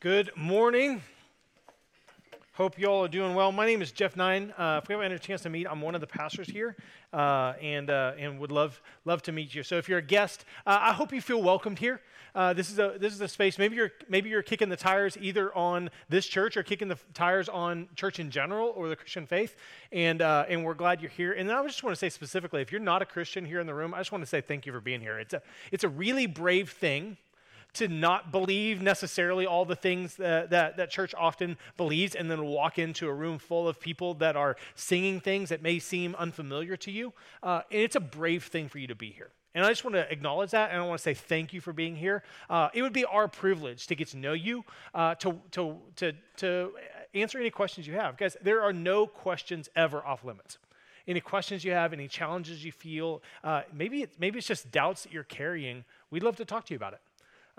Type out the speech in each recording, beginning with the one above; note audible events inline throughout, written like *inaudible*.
Good morning. Hope you all are doing well. My name is Jeff Nine. Uh, if we haven't had a chance to meet, I'm one of the pastors here, uh, and uh, and would love love to meet you. So if you're a guest, uh, I hope you feel welcomed here. Uh, this is a this is a space. Maybe you're maybe you're kicking the tires either on this church or kicking the tires on church in general or the Christian faith, and uh, and we're glad you're here. And I just want to say specifically, if you're not a Christian here in the room, I just want to say thank you for being here. It's a it's a really brave thing to not believe necessarily all the things that, that, that, church often believes and then walk into a room full of people that are singing things that may seem unfamiliar to you. Uh, and it's a brave thing for you to be here. And I just want to acknowledge that, and I want to say thank you for being here. Uh, it would be our privilege to get to know you, uh, to, to, to, to answer any questions you have. Guys, there are no questions ever off limits any questions you have, any challenges you feel, uh, maybe, it, maybe it's just doubts that you're carrying, we'd love to talk to you about it.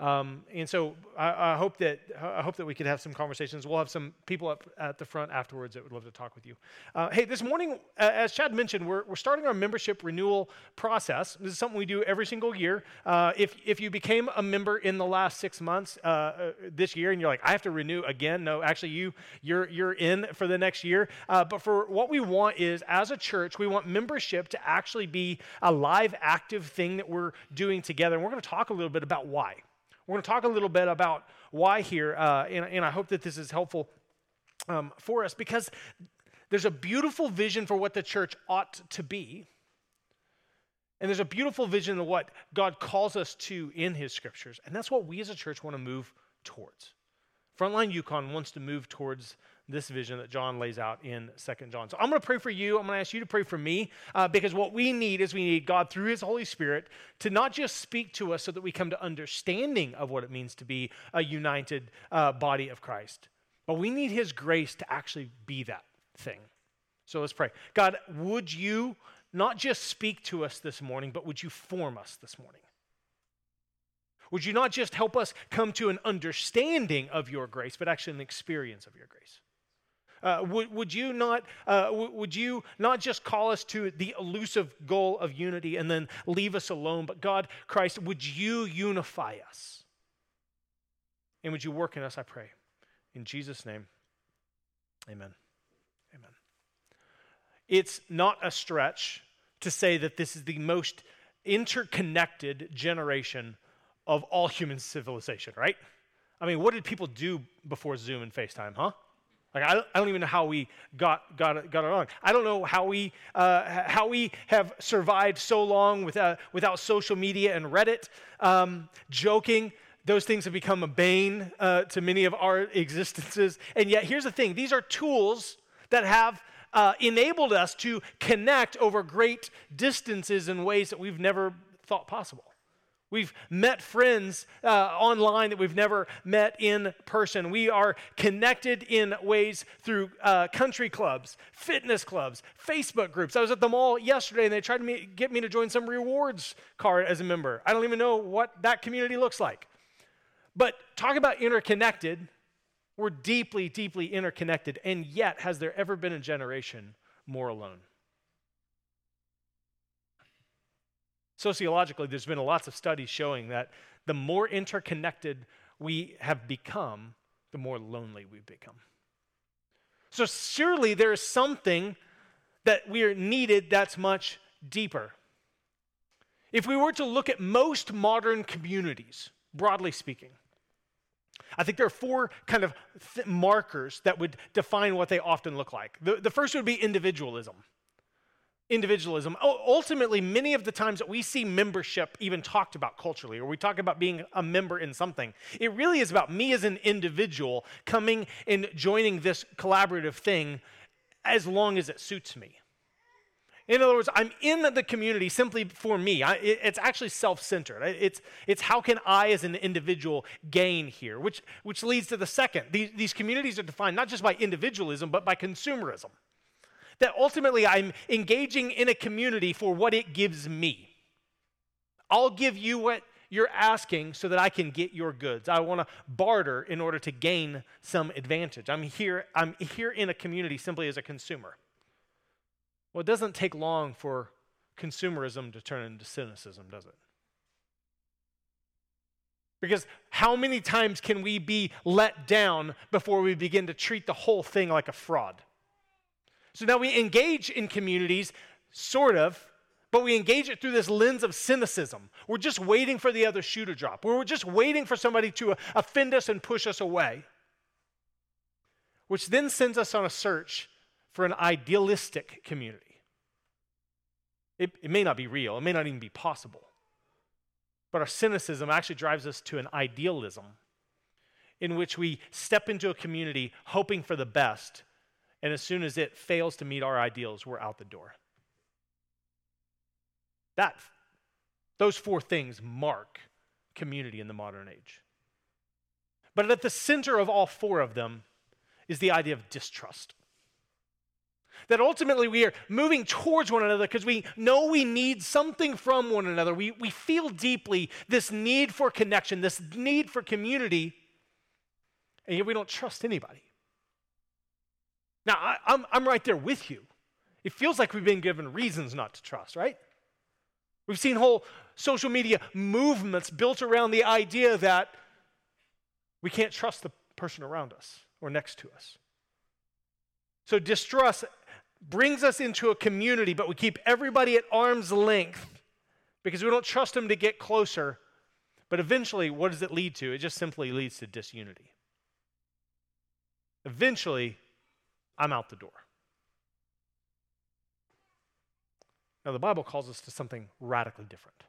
Um, and so I, I, hope that I hope that we could have some conversations. We'll have some people up at the front afterwards that would love to talk with you. Uh, hey, this morning, as Chad mentioned, we're, we're starting our membership renewal process. This is something we do every single year. Uh, if if you became a member in the last six months uh, uh, this year, and you're like, I have to renew again, no, actually, you you're you're in for the next year. Uh, but for what we want is, as a church, we want membership to actually be a live, active thing that we're doing together. And we're going to talk a little bit about why. We're going to talk a little bit about why here, uh, and, and, I hope that this is helpful um, for us because there's a beautiful vision for what the church ought to be. And there's a beautiful vision of what God calls us to in His scriptures. And that's what we as a church want to move towards. Frontline Yukon wants to move towards this vision that John lays out in Second John. So I'm going to pray for you. I'm going to ask you to pray for me uh, because what we need is we need God through His Holy Spirit to not just speak to us so that we come to understanding of what it means to be a united uh, body of Christ, but we need His grace to actually be that thing. So let's pray. God, would you not just speak to us this morning, but would you form us this morning? Would you not just help us come to an understanding of your grace, but actually an experience of your grace? Uh, would, would, you not, uh, would you not just call us to the elusive goal of unity and then leave us alone, but God, Christ, would you unify us? And would you work in us, I pray. In Jesus' name, amen. Amen. It's not a stretch to say that this is the most interconnected generation of all human civilization, right? I mean, what did people do before Zoom and FaceTime, huh? Like I, I don't even know how we got got got it. I don't know how we uh, how we have survived so long without without social media and Reddit. Um, joking, those things have become a bane uh, to many of our existences. And yet, here's the thing: these are tools that have uh, enabled us to connect over great distances in ways that we've never thought possible. We've met friends uh, online that we've never met in person. We are connected in ways through uh, country clubs, fitness clubs, Facebook groups. I was at the mall yesterday and they tried to me, get me to join some rewards card as a member. I don't even know what that community looks like. But talk about interconnected. We're deeply, deeply interconnected. And yet, has there ever been a generation more alone? Sociologically, there's been lots of studies showing that the more interconnected we have become, the more lonely we've become. So, surely there is something that we are needed that's much deeper. If we were to look at most modern communities, broadly speaking, I think there are four kind of th- markers that would define what they often look like. The, the first would be individualism individualism. Ultimately, many of the times that we see membership even talked about culturally, or we talk about being a member in something, it really is about me as an individual coming and joining this collaborative thing as long as it suits me. In other words, I'm in the community simply for me. I, it's actually self-centered. It's, it's how can I as an individual gain here, which, which leads to the second. These, these communities are defined not just by individualism, but by consumerism that ultimately I'm engaging in a community for what it gives me. I'll give you what you're asking so that I can get your goods. I want to barter in order to gain some advantage. I'm here, I'm here in a community simply as a consumer. Well, it doesn't take long for consumerism to turn into cynicism, does it? Because how many times can we be let down before we begin to treat the whole thing like a fraud? So now we engage in communities, sort of, but we engage it through this lens of cynicism. We're just waiting for the other shoe to drop. We're just waiting for somebody to uh, offend us and push us away, which then sends us on a search for an idealistic community. It, it may not be real, it may not even be possible. But our cynicism actually drives us to an idealism in which we step into a community hoping for the best, and as soon as it fails to meet our ideals, we're out the door. That, those four things mark community in the modern age. But at the center of all four of them is the idea of distrust. That ultimately we are moving towards one another because we know we need something from one another. We, we feel deeply this need for connection, this need for community, and yet we don't trust anybody. Now, I, I'm, I'm right there with you. It feels like we've been given reasons not to trust, right? We've seen whole social media movements built around the idea that we can't trust the person around us or next to us. So, distrust brings us into a community, but we keep everybody at arm's length because we don't trust them to get closer. But eventually, what does it lead to? It just simply leads to disunity. Eventually, I'm out the door. Now, the Bible calls us to something radically different.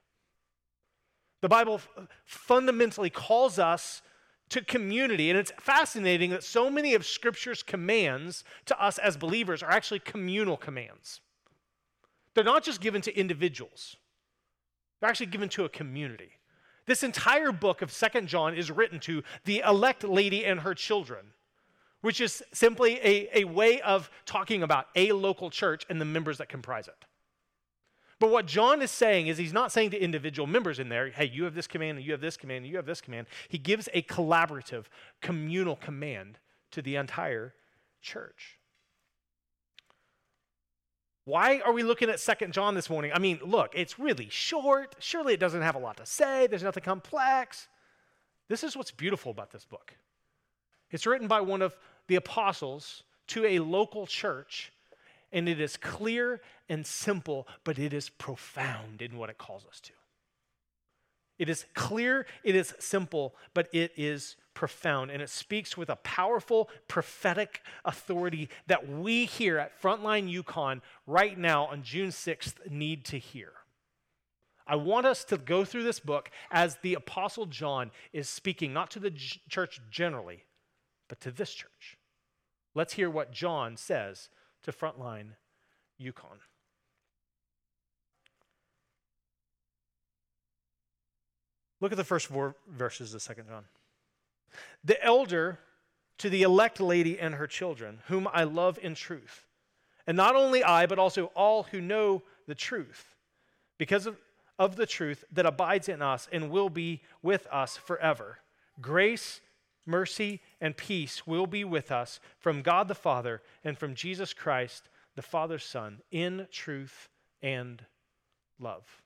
The Bible fundamentally calls us to community. And it's fascinating that so many of Scripture's commands to us as believers are actually communal commands. They're not just given to individuals, they're actually given to a community. This entire book of Second John is written to the elect lady and her children, which is simply a, a way of talking about a local church and the members that comprise it. But what John is saying is he's not saying to individual members in there, hey, you have this command, and you have this command, and you have this command. He gives a collaborative, communal command to the entire church. Why are we looking at Second John this morning? I mean, look, it's really short. Surely it doesn't have a lot to say. There's nothing complex. This is what's beautiful about this book. It's written by one of the apostles to a local church and it is clear and simple, but it is profound in what it calls us to. It is clear, it is simple, but it is profound. And it speaks with a powerful prophetic authority that we here at Frontline Yukon right now on June 6th need to hear. I want us to go through this book as the Apostle John is speaking, not to the church generally, but to this church. Let's hear what John says to Frontline Yukon. Look at the first four verses of Second John. The elder to the elect lady and her children, whom I love in truth. And not only I, but also all who know the truth, because of, of the truth that abides in us and will be with us forever. Grace mercy, and peace will be with us from God the Father and from Jesus Christ, the Father's Son, in truth and love.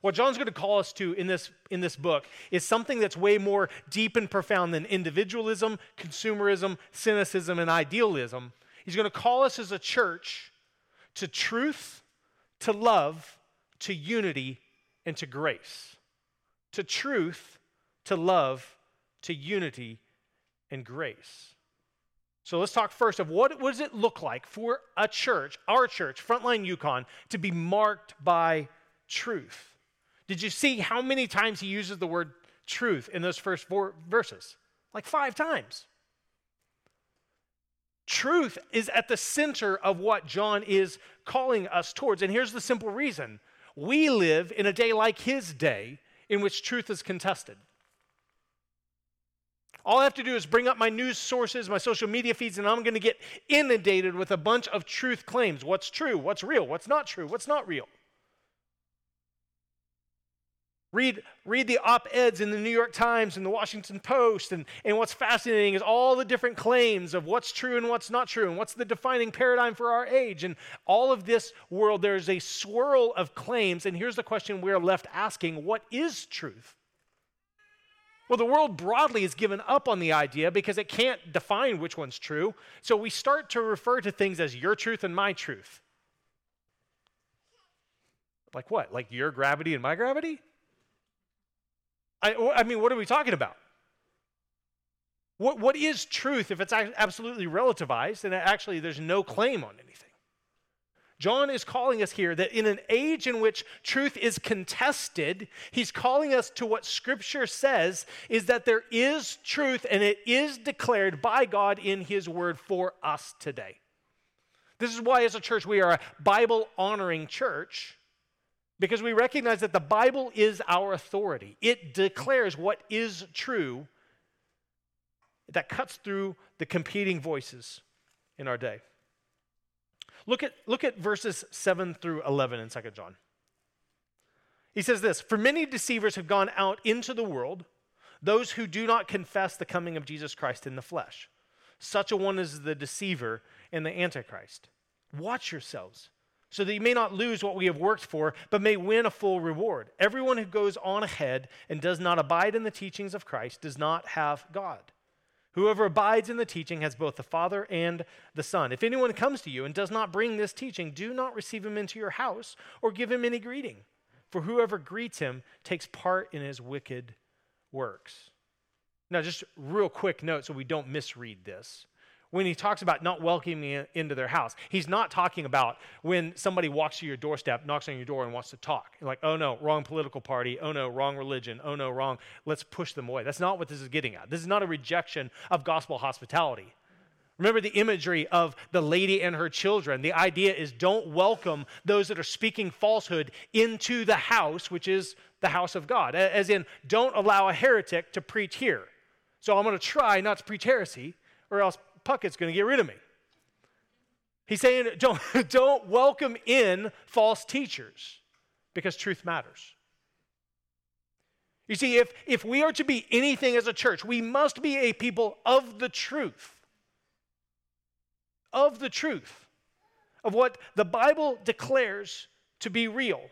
What John's going to call us to in this, in this book is something that's way more deep and profound than individualism, consumerism, cynicism, and idealism. He's going to call us as a church to truth, to love, to unity, and to grace. To truth, to love, to unity and grace. So let's talk first of what, what does it look like for a church, our church, Frontline Yukon, to be marked by truth. Did you see how many times he uses the word truth in those first four verses? Like five times. Truth is at the center of what John is calling us towards. And here's the simple reason we live in a day like his day in which truth is contested. All I have to do is bring up my news sources, my social media feeds, and I'm going to get inundated with a bunch of truth claims. What's true? What's real? What's not true? What's not real? Read, read the op eds in the New York Times and the Washington Post. And, and what's fascinating is all the different claims of what's true and what's not true, and what's the defining paradigm for our age. And all of this world, there's a swirl of claims. And here's the question we're left asking what is truth? Well, the world broadly has given up on the idea because it can't define which one's true. So we start to refer to things as your truth and my truth. Like what? Like your gravity and my gravity? I, I mean, what are we talking about? What, what is truth if it's absolutely relativized and actually there's no claim on anything? John is calling us here that in an age in which truth is contested, he's calling us to what Scripture says is that there is truth and it is declared by God in His Word for us today. This is why, as a church, we are a Bible honoring church because we recognize that the Bible is our authority. It declares what is true that cuts through the competing voices in our day. Look at, look at verses 7 through 11 in 2 John. He says this For many deceivers have gone out into the world, those who do not confess the coming of Jesus Christ in the flesh. Such a one is the deceiver and the antichrist. Watch yourselves, so that you may not lose what we have worked for, but may win a full reward. Everyone who goes on ahead and does not abide in the teachings of Christ does not have God. Whoever abides in the teaching has both the Father and the Son. If anyone comes to you and does not bring this teaching, do not receive him into your house or give him any greeting. For whoever greets him takes part in his wicked works. Now, just real quick note so we don't misread this when he talks about not welcoming into their house, he's not talking about when somebody walks to your doorstep, knocks on your door, and wants to talk. You're like, oh no, wrong political party. Oh no, wrong religion. Oh no, wrong. Let's push them away. That's not what this is getting at. This is not a rejection of gospel hospitality. Remember the imagery of the lady and her children. The idea is don't welcome those that are speaking falsehood into the house, which is the house of God. As in, don't allow a heretic to preach here. So I'm going to try not to preach heresy, or else Puckett's going to get rid of me. He's saying, *laughs* don't, don't welcome in false teachers because truth matters. You see, if, if we are to be anything as a church, we must be a people of the truth. Of the truth. Of what the Bible declares to be real.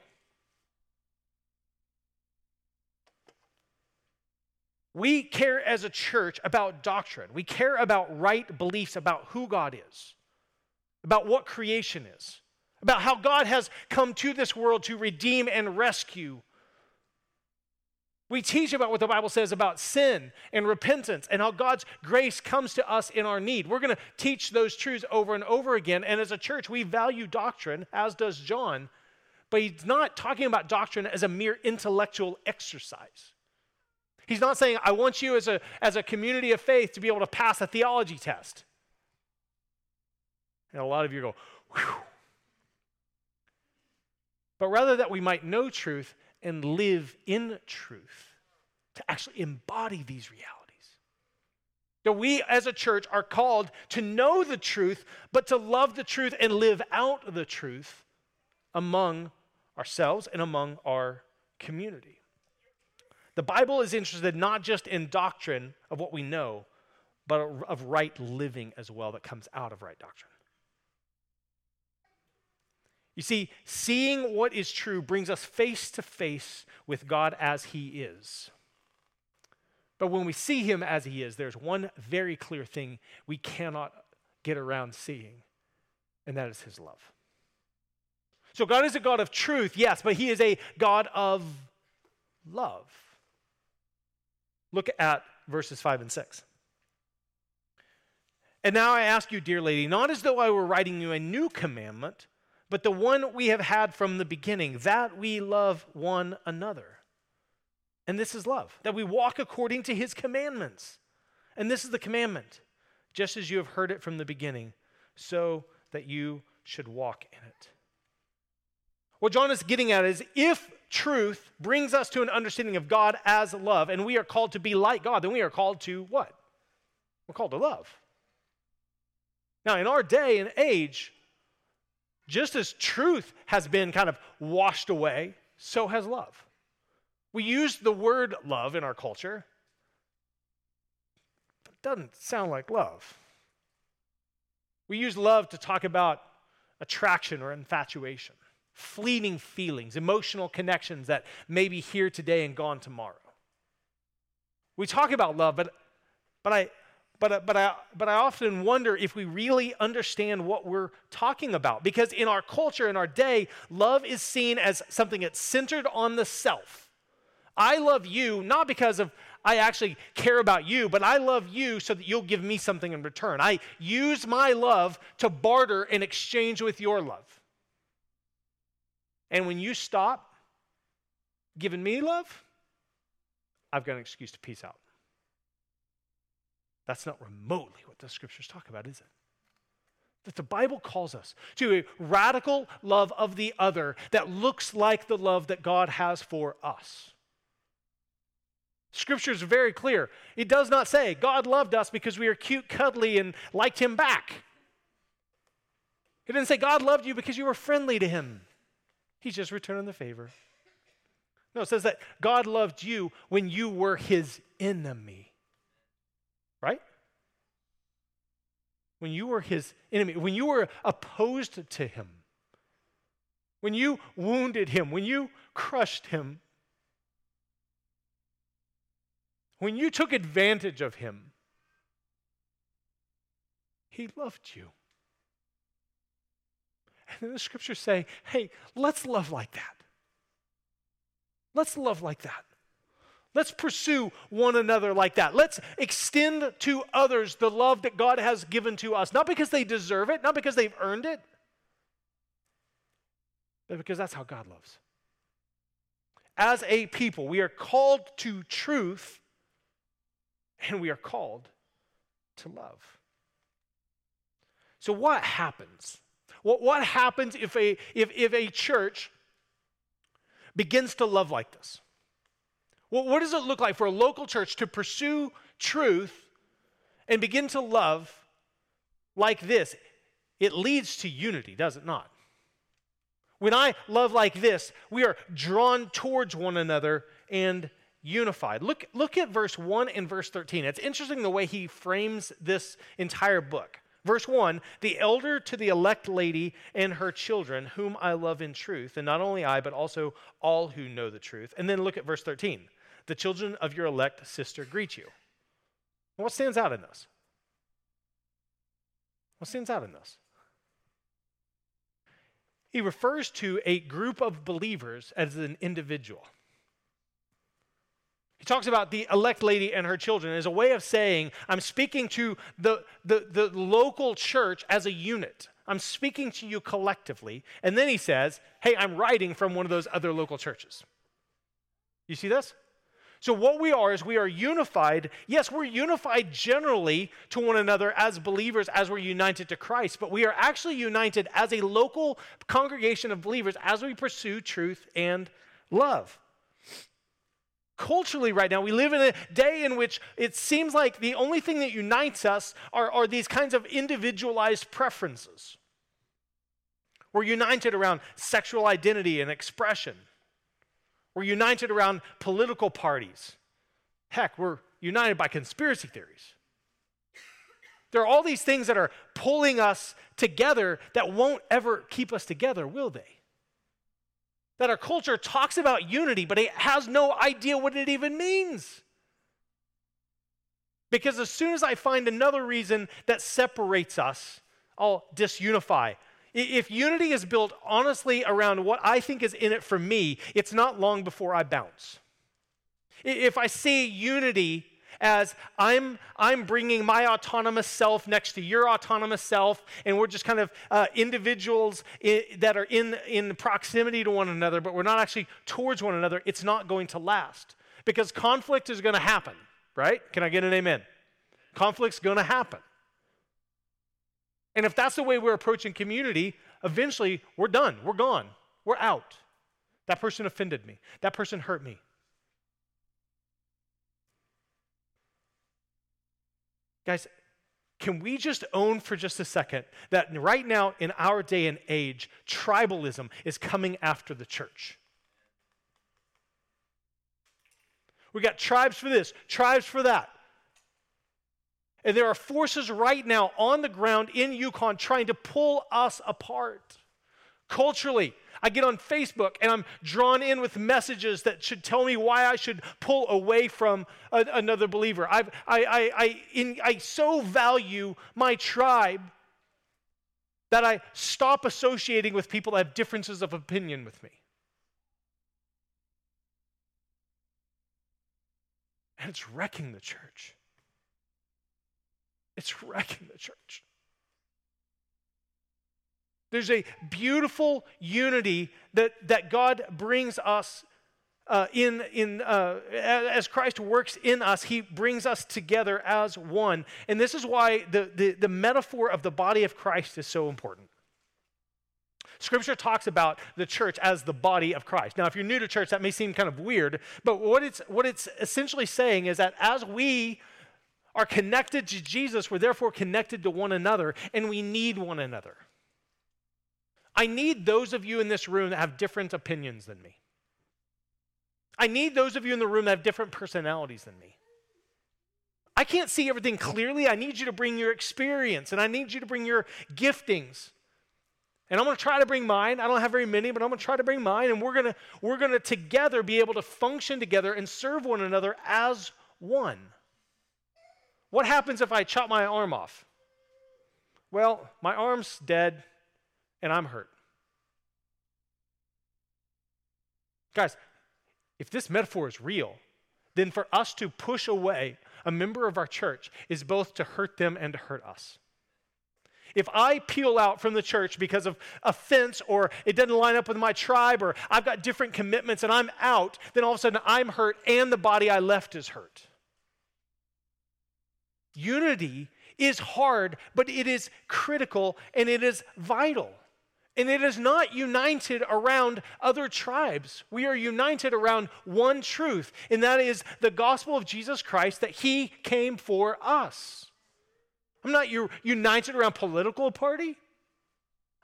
We care as a church about doctrine. We care about right beliefs about who God is, about what creation is, about how God has come to this world to redeem and rescue. We teach about what the Bible says about sin and repentance and how God's grace comes to us in our need. We're going to teach those truths over and over again. And as a church, we value doctrine, as does John, but he's not talking about doctrine as a mere intellectual exercise. He's not saying, I want you as a, as a community of faith to be able to pass a theology test. And a lot of you go, whew. But rather that we might know truth and live in truth, to actually embody these realities. That we as a church are called to know the truth, but to love the truth and live out the truth among ourselves and among our community. The Bible is interested not just in doctrine of what we know, but of right living as well that comes out of right doctrine. You see, seeing what is true brings us face to face with God as He is. But when we see Him as He is, there's one very clear thing we cannot get around seeing, and that is His love. So, God is a God of truth, yes, but He is a God of love. Look at verses 5 and 6. And now I ask you, dear lady, not as though I were writing you a new commandment, but the one we have had from the beginning, that we love one another. And this is love, that we walk according to his commandments. And this is the commandment, just as you have heard it from the beginning, so that you should walk in it. What John is getting at is if truth brings us to an understanding of God as love, and we are called to be like God, then we are called to what? We're called to love. Now, in our day and age, just as truth has been kind of washed away, so has love. We use the word love in our culture, but it doesn't sound like love. We use love to talk about attraction or infatuation fleeting feelings, emotional connections that may be here today and gone tomorrow. We talk about love, but, but, I, but, but, I, but I often wonder if we really understand what we're talking about. Because in our culture, in our day, love is seen as something that's centered on the self. I love you not because of I actually care about you, but I love you so that you'll give me something in return. I use my love to barter in exchange with your love. And when you stop giving me love, I've got an excuse to peace out. That's not remotely what the scriptures talk about, is it? That the Bible calls us to a radical love of the other that looks like the love that God has for us. Scripture is very clear. It does not say God loved us because we are cute, cuddly, and liked him back. It didn't say God loved you because you were friendly to him. He's just returning the favor. No, it says that God loved you when you were his enemy. Right? When you were his enemy, when you were opposed to him, when you wounded him, when you crushed him, when you took advantage of him, he loved you. And then the scriptures say, hey, let's love like that. Let's love like that. Let's pursue one another like that. Let's extend to others the love that God has given to us, not because they deserve it, not because they've earned it, but because that's how God loves. As a people, we are called to truth and we are called to love. So, what happens? What, what happens if a, if, if a church begins to love like this? What, what does it look like for a local church to pursue truth and begin to love like this? It leads to unity, does it not? When I love like this, we are drawn towards one another and unified. Look, look at verse 1 and verse 13. It's interesting the way he frames this entire book. Verse 1 The elder to the elect lady and her children, whom I love in truth, and not only I, but also all who know the truth. And then look at verse 13 The children of your elect sister greet you. What stands out in this? What stands out in this? He refers to a group of believers as an individual. He talks about the elect lady and her children as a way of saying, I'm speaking to the, the, the local church as a unit. I'm speaking to you collectively. And then he says, Hey, I'm writing from one of those other local churches. You see this? So, what we are is we are unified. Yes, we're unified generally to one another as believers as we're united to Christ, but we are actually united as a local congregation of believers as we pursue truth and love culturally right now, we live in a day in which it seems like the only thing that unites us are, are these kinds of individualized preferences. We're united around sexual identity and expression. We're united around political parties. Heck, we're united by conspiracy theories. There are all these things that are pulling us together that won't ever keep us together, will they? That our culture talks about unity, but it has no idea what it even means. Because as soon as I find another reason that separates us, I'll disunify. If unity is built honestly around what I think is in it for me, it's not long before I bounce. If I see unity as I'm, I'm bringing my autonomous self next to your autonomous self, and we're just kind of uh, individuals I- that are in, in proximity to one another, but we're not actually towards one another, it's not going to last. Because conflict is going to happen, right? Can I get an amen? Conflict's going to happen. And if that's the way we're approaching community, eventually we're done. We're gone. We're out. That person offended me. That person hurt me. Guys, can we just own for just a second that right now in our day and age, tribalism is coming after the church? We got tribes for this, tribes for that. And there are forces right now on the ground in Yukon trying to pull us apart. Culturally, I get on Facebook and I'm drawn in with messages that should tell me why I should pull away from a, another believer. I've, I, I, I, in, I so value my tribe that I stop associating with people that have differences of opinion with me. And it's wrecking the church. It's wrecking the church. There's a beautiful unity that, that God brings us uh, in, in, uh, as Christ works in us, he brings us together as one. And this is why the, the, the metaphor of the body of Christ is so important. Scripture talks about the church as the body of Christ. Now, if you're new to church, that may seem kind of weird, but what it's, what it's essentially saying is that as we are connected to Jesus, we're therefore connected to one another, and we need one another. I need those of you in this room that have different opinions than me. I need those of you in the room that have different personalities than me. I can't see everything clearly. I need you to bring your experience and I need you to bring your giftings. And I'm going to try to bring mine. I don't have very many, but I'm going to try to bring mine and we're going to we're going to together be able to function together and serve one another as one. What happens if I chop my arm off? Well, my arm's dead and I'm hurt. Guys, if this metaphor is real, then for us to push away a member of our church is both to hurt them and to hurt us. If I peel out from the church because of offense or it doesn't line up with my tribe or I've got different commitments and I'm out, then all of a sudden I'm hurt and the body I left is hurt. Unity is hard, but it is critical and it is vital. And it is not united around other tribes. We are united around one truth, and that is the gospel of Jesus Christ that he came for us. I'm not united around political party.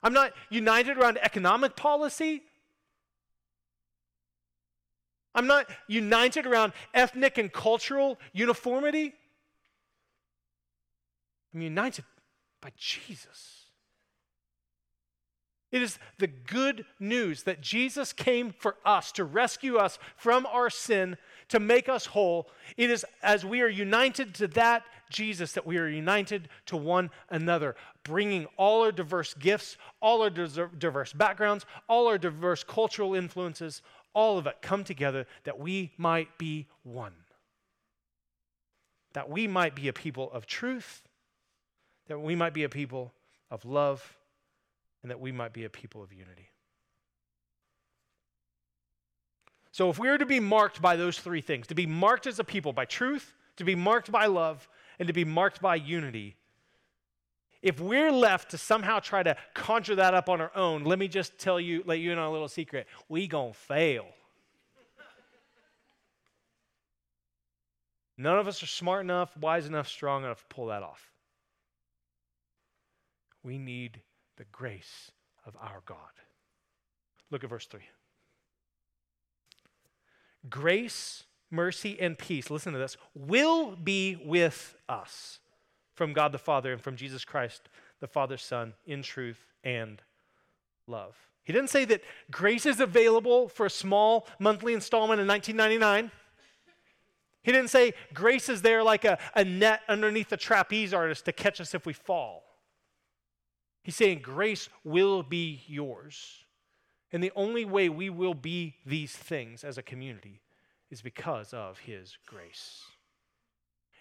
I'm not united around economic policy. I'm not united around ethnic and cultural uniformity. I'm united by Jesus. It is the good news that Jesus came for us to rescue us from our sin, to make us whole. It is as we are united to that Jesus that we are united to one another, bringing all our diverse gifts, all our diverse backgrounds, all our diverse cultural influences, all of it come together that we might be one. That we might be a people of truth, that we might be a people of love and that we might be a people of unity. So, if we are to be marked by those three things, to be marked as a people by truth, to be marked by love, and to be marked by unity, if we're left to somehow try to conjure that up on our own, let me just tell you, let you in on a little secret. We gonna fail. None of us are smart enough, wise enough, strong enough to pull that off. We need the grace of our God. Look at verse 3. Grace, mercy, and peace, listen to this, will be with us from God the Father and from Jesus Christ, the Father's Son, in truth and love. He didn't say that grace is available for a small monthly installment in 1999. He didn't say grace is there like a, a net underneath a trapeze artist to catch us if we fall. He's saying grace will be yours. And the only way we will be these things as a community is because of His grace.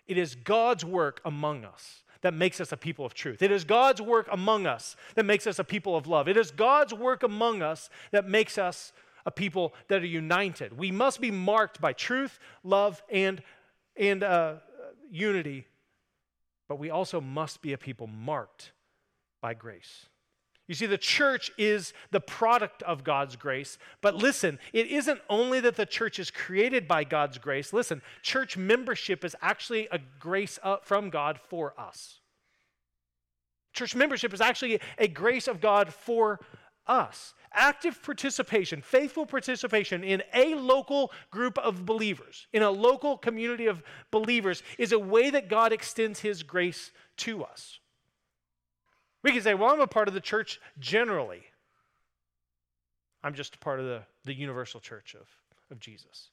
It is God's work among us that makes us a people of truth. It is God's work among us that makes us a people of love. It is God's work among us that makes us a people that are united. We must be marked by truth, love, and, and uh, unity, but we also must be a people marked by grace. You see, the church is the product of God's grace. But listen, it isn't only that the church is created by God's grace. Listen, church membership is actually a grace uh, from God for us. Church membership is actually a grace of God for us. Active participation, faithful participation in a local group of believers, in a local community of believers, is a way that God extends His grace to us. We can say, well, I'm a part of the church generally. I'm just a part of the, the universal church of, of Jesus.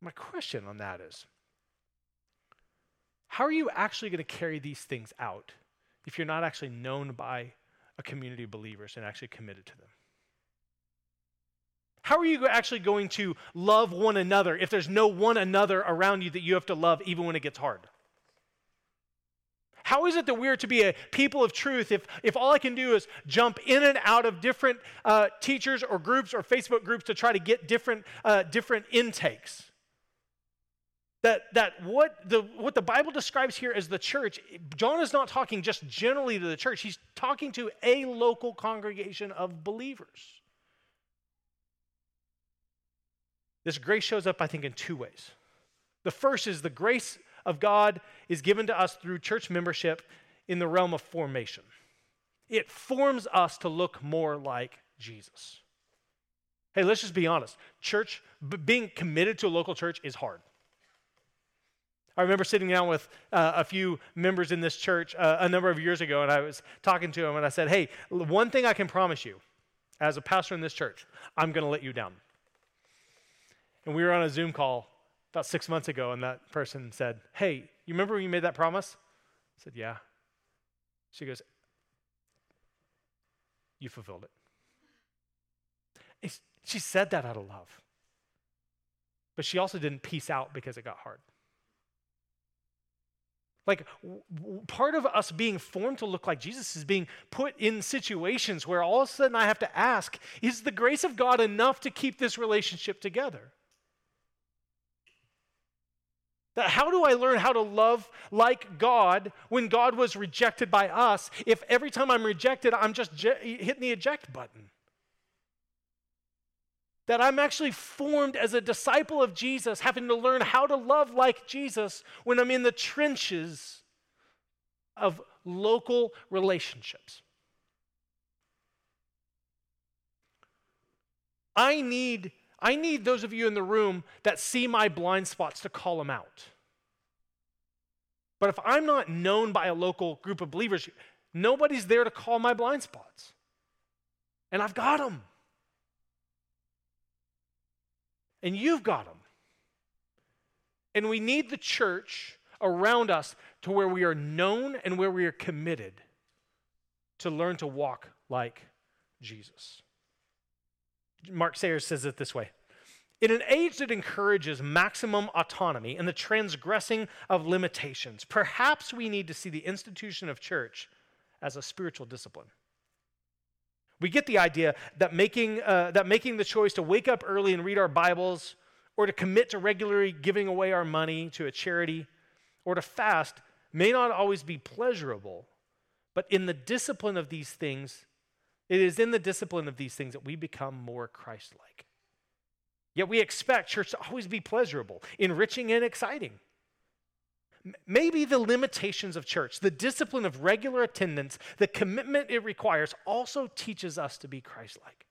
My question on that is how are you actually going to carry these things out if you're not actually known by a community of believers and actually committed to them? How are you actually going to love one another if there's no one another around you that you have to love even when it gets hard? How is it that we're to be a people of truth if, if all I can do is jump in and out of different uh, teachers or groups or Facebook groups to try to get different, uh, different intakes? That, that what, the, what the Bible describes here as the church, John is not talking just generally to the church, he's talking to a local congregation of believers. This grace shows up, I think, in two ways. The first is the grace of God is given to us through church membership in the realm of formation. It forms us to look more like Jesus. Hey, let's just be honest. Church, being committed to a local church is hard. I remember sitting down with uh, a few members in this church uh, a number of years ago, and I was talking to them, and I said, Hey, one thing I can promise you as a pastor in this church, I'm going to let you down. And we were on a Zoom call about six months ago, and that person said, Hey, you remember when you made that promise? I said, Yeah. She goes, You fulfilled it. she said that out of love. But she also didn't peace out because it got hard. Like, w- part of us being formed to look like Jesus is being put in situations where all of a sudden I have to ask, is the grace of God enough to keep this relationship together? That how do I learn how to love like God when God was rejected by us if every time I'm rejected, I'm just je- hitting the eject button? That I'm actually formed as a disciple of Jesus, having to learn how to love like Jesus when I'm in the trenches of local relationships. I need I need those of you in the room that see my blind spots to call them out. But if I'm not known by a local group of believers, nobody's there to call my blind spots. And I've got them. And you've got them. And we need the church around us to where we are known and where we are committed to learn to walk like Jesus. Mark Sayers says it this way In an age that encourages maximum autonomy and the transgressing of limitations, perhaps we need to see the institution of church as a spiritual discipline. We get the idea that making, uh, that making the choice to wake up early and read our Bibles, or to commit to regularly giving away our money to a charity, or to fast may not always be pleasurable, but in the discipline of these things, it is in the discipline of these things that we become more Christ like. Yet we expect church to always be pleasurable, enriching, and exciting. Maybe the limitations of church, the discipline of regular attendance, the commitment it requires also teaches us to be Christ like.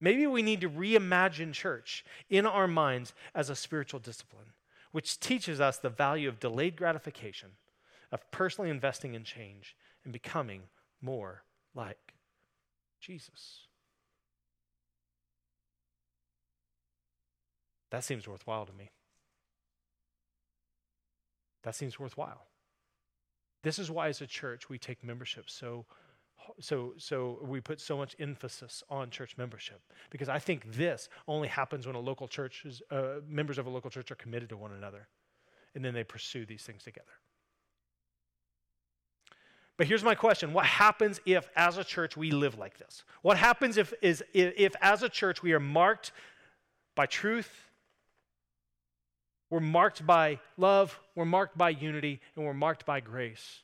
Maybe we need to reimagine church in our minds as a spiritual discipline, which teaches us the value of delayed gratification, of personally investing in change, and becoming more like Jesus. That seems worthwhile to me. That seems worthwhile. This is why, as a church, we take membership so, so, so we put so much emphasis on church membership because I think this only happens when a local church is, uh, members of a local church are committed to one another, and then they pursue these things together. But here's my question What happens if, as a church, we live like this? What happens if, is, if, if as a church, we are marked by truth, we're marked by love, we're marked by unity, and we're marked by grace?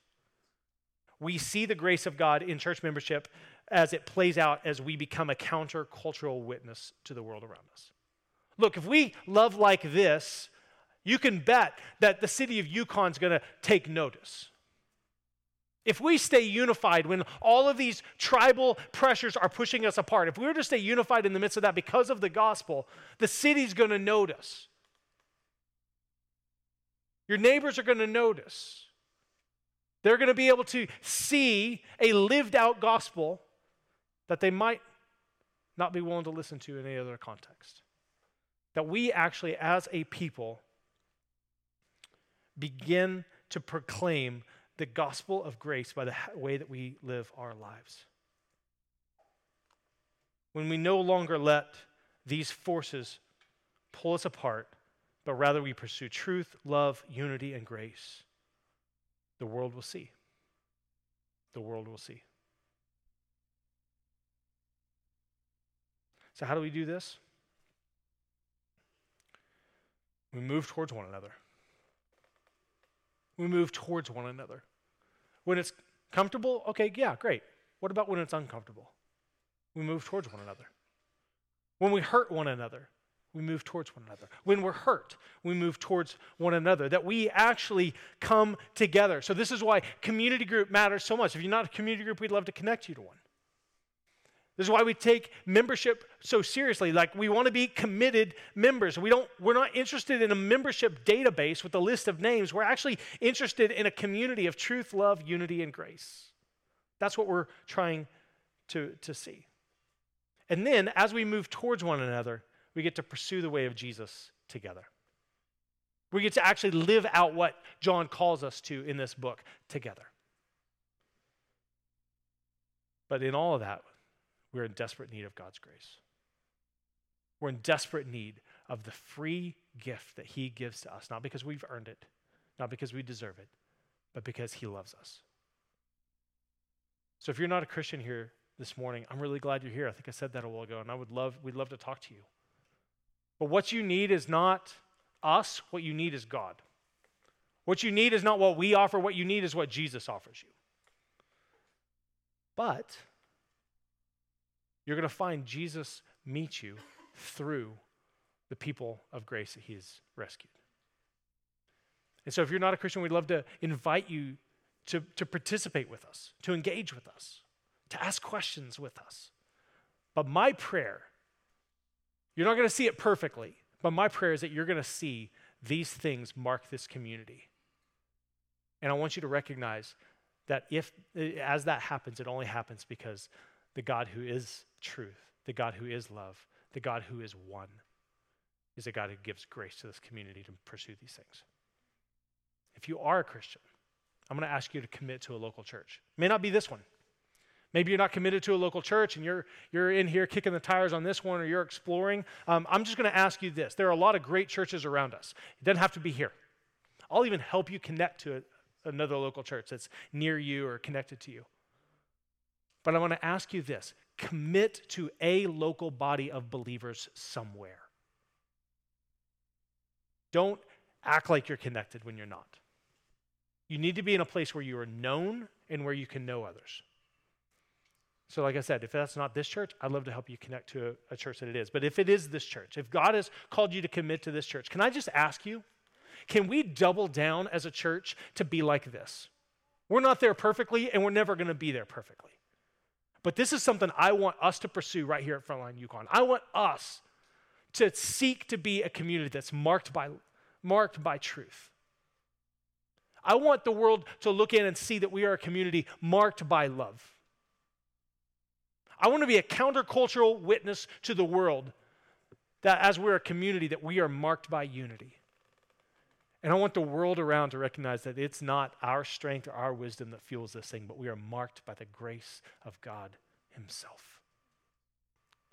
We see the grace of God in church membership as it plays out as we become a countercultural witness to the world around us. Look, if we love like this, you can bet that the city of Yukon is going to take notice. If we stay unified when all of these tribal pressures are pushing us apart, if we were to stay unified in the midst of that because of the gospel, the city's going to notice. Your neighbors are going to notice. They're going to be able to see a lived out gospel that they might not be willing to listen to in any other context. That we actually, as a people, begin to proclaim the gospel of grace by the way that we live our lives. When we no longer let these forces pull us apart, but rather we pursue truth, love, unity, and grace, the world will see. The world will see. So, how do we do this? We move towards one another. We move towards one another. When it's comfortable, okay, yeah, great. What about when it's uncomfortable? We move towards one another. When we hurt one another, we move towards one another. When we're hurt, we move towards one another. That we actually come together. So, this is why community group matters so much. If you're not a community group, we'd love to connect you to one. This is why we take membership so seriously. Like we want to be committed members. We don't we're not interested in a membership database with a list of names. We're actually interested in a community of truth, love, unity and grace. That's what we're trying to to see. And then as we move towards one another, we get to pursue the way of Jesus together. We get to actually live out what John calls us to in this book together. But in all of that, we're in desperate need of God's grace. We're in desperate need of the free gift that He gives to us, not because we've earned it, not because we deserve it, but because He loves us. So if you're not a Christian here this morning, I'm really glad you're here. I think I said that a while ago, and I would love, we'd love to talk to you. But what you need is not us, what you need is God. What you need is not what we offer, what you need is what Jesus offers you. But you're going to find Jesus meet you through the people of grace that he's rescued. And so, if you're not a Christian, we'd love to invite you to, to participate with us, to engage with us, to ask questions with us. But my prayer, you're not going to see it perfectly, but my prayer is that you're going to see these things mark this community. And I want you to recognize that if, as that happens, it only happens because the God who is truth, the God who is love, the God who is one, is a God who gives grace to this community to pursue these things. If you are a Christian, I'm going to ask you to commit to a local church. It may not be this one. Maybe you're not committed to a local church and you're, you're in here kicking the tires on this one or you're exploring. Um, I'm just going to ask you this. There are a lot of great churches around us. It doesn't have to be here. I'll even help you connect to a, another local church that's near you or connected to you. But I want to ask you this commit to a local body of believers somewhere. Don't act like you're connected when you're not. You need to be in a place where you are known and where you can know others. So, like I said, if that's not this church, I'd love to help you connect to a, a, church that it is. But if it is this church, if God has called you to commit to this church, can I just ask you, can we double down as a church to be like this? We're not there perfectly, and we're never going to be there perfectly. But this is something I want us to pursue right here at Frontline Yukon. I want us to seek to be a community that's marked by, marked by truth. I want the world to look in and see that we are a community marked by love. I want to be a countercultural witness to the world that as we're a community that we are marked by unity. And I want the world around to recognize that it's not our strength or our wisdom that fuels this thing, but we are marked by the grace of God Himself.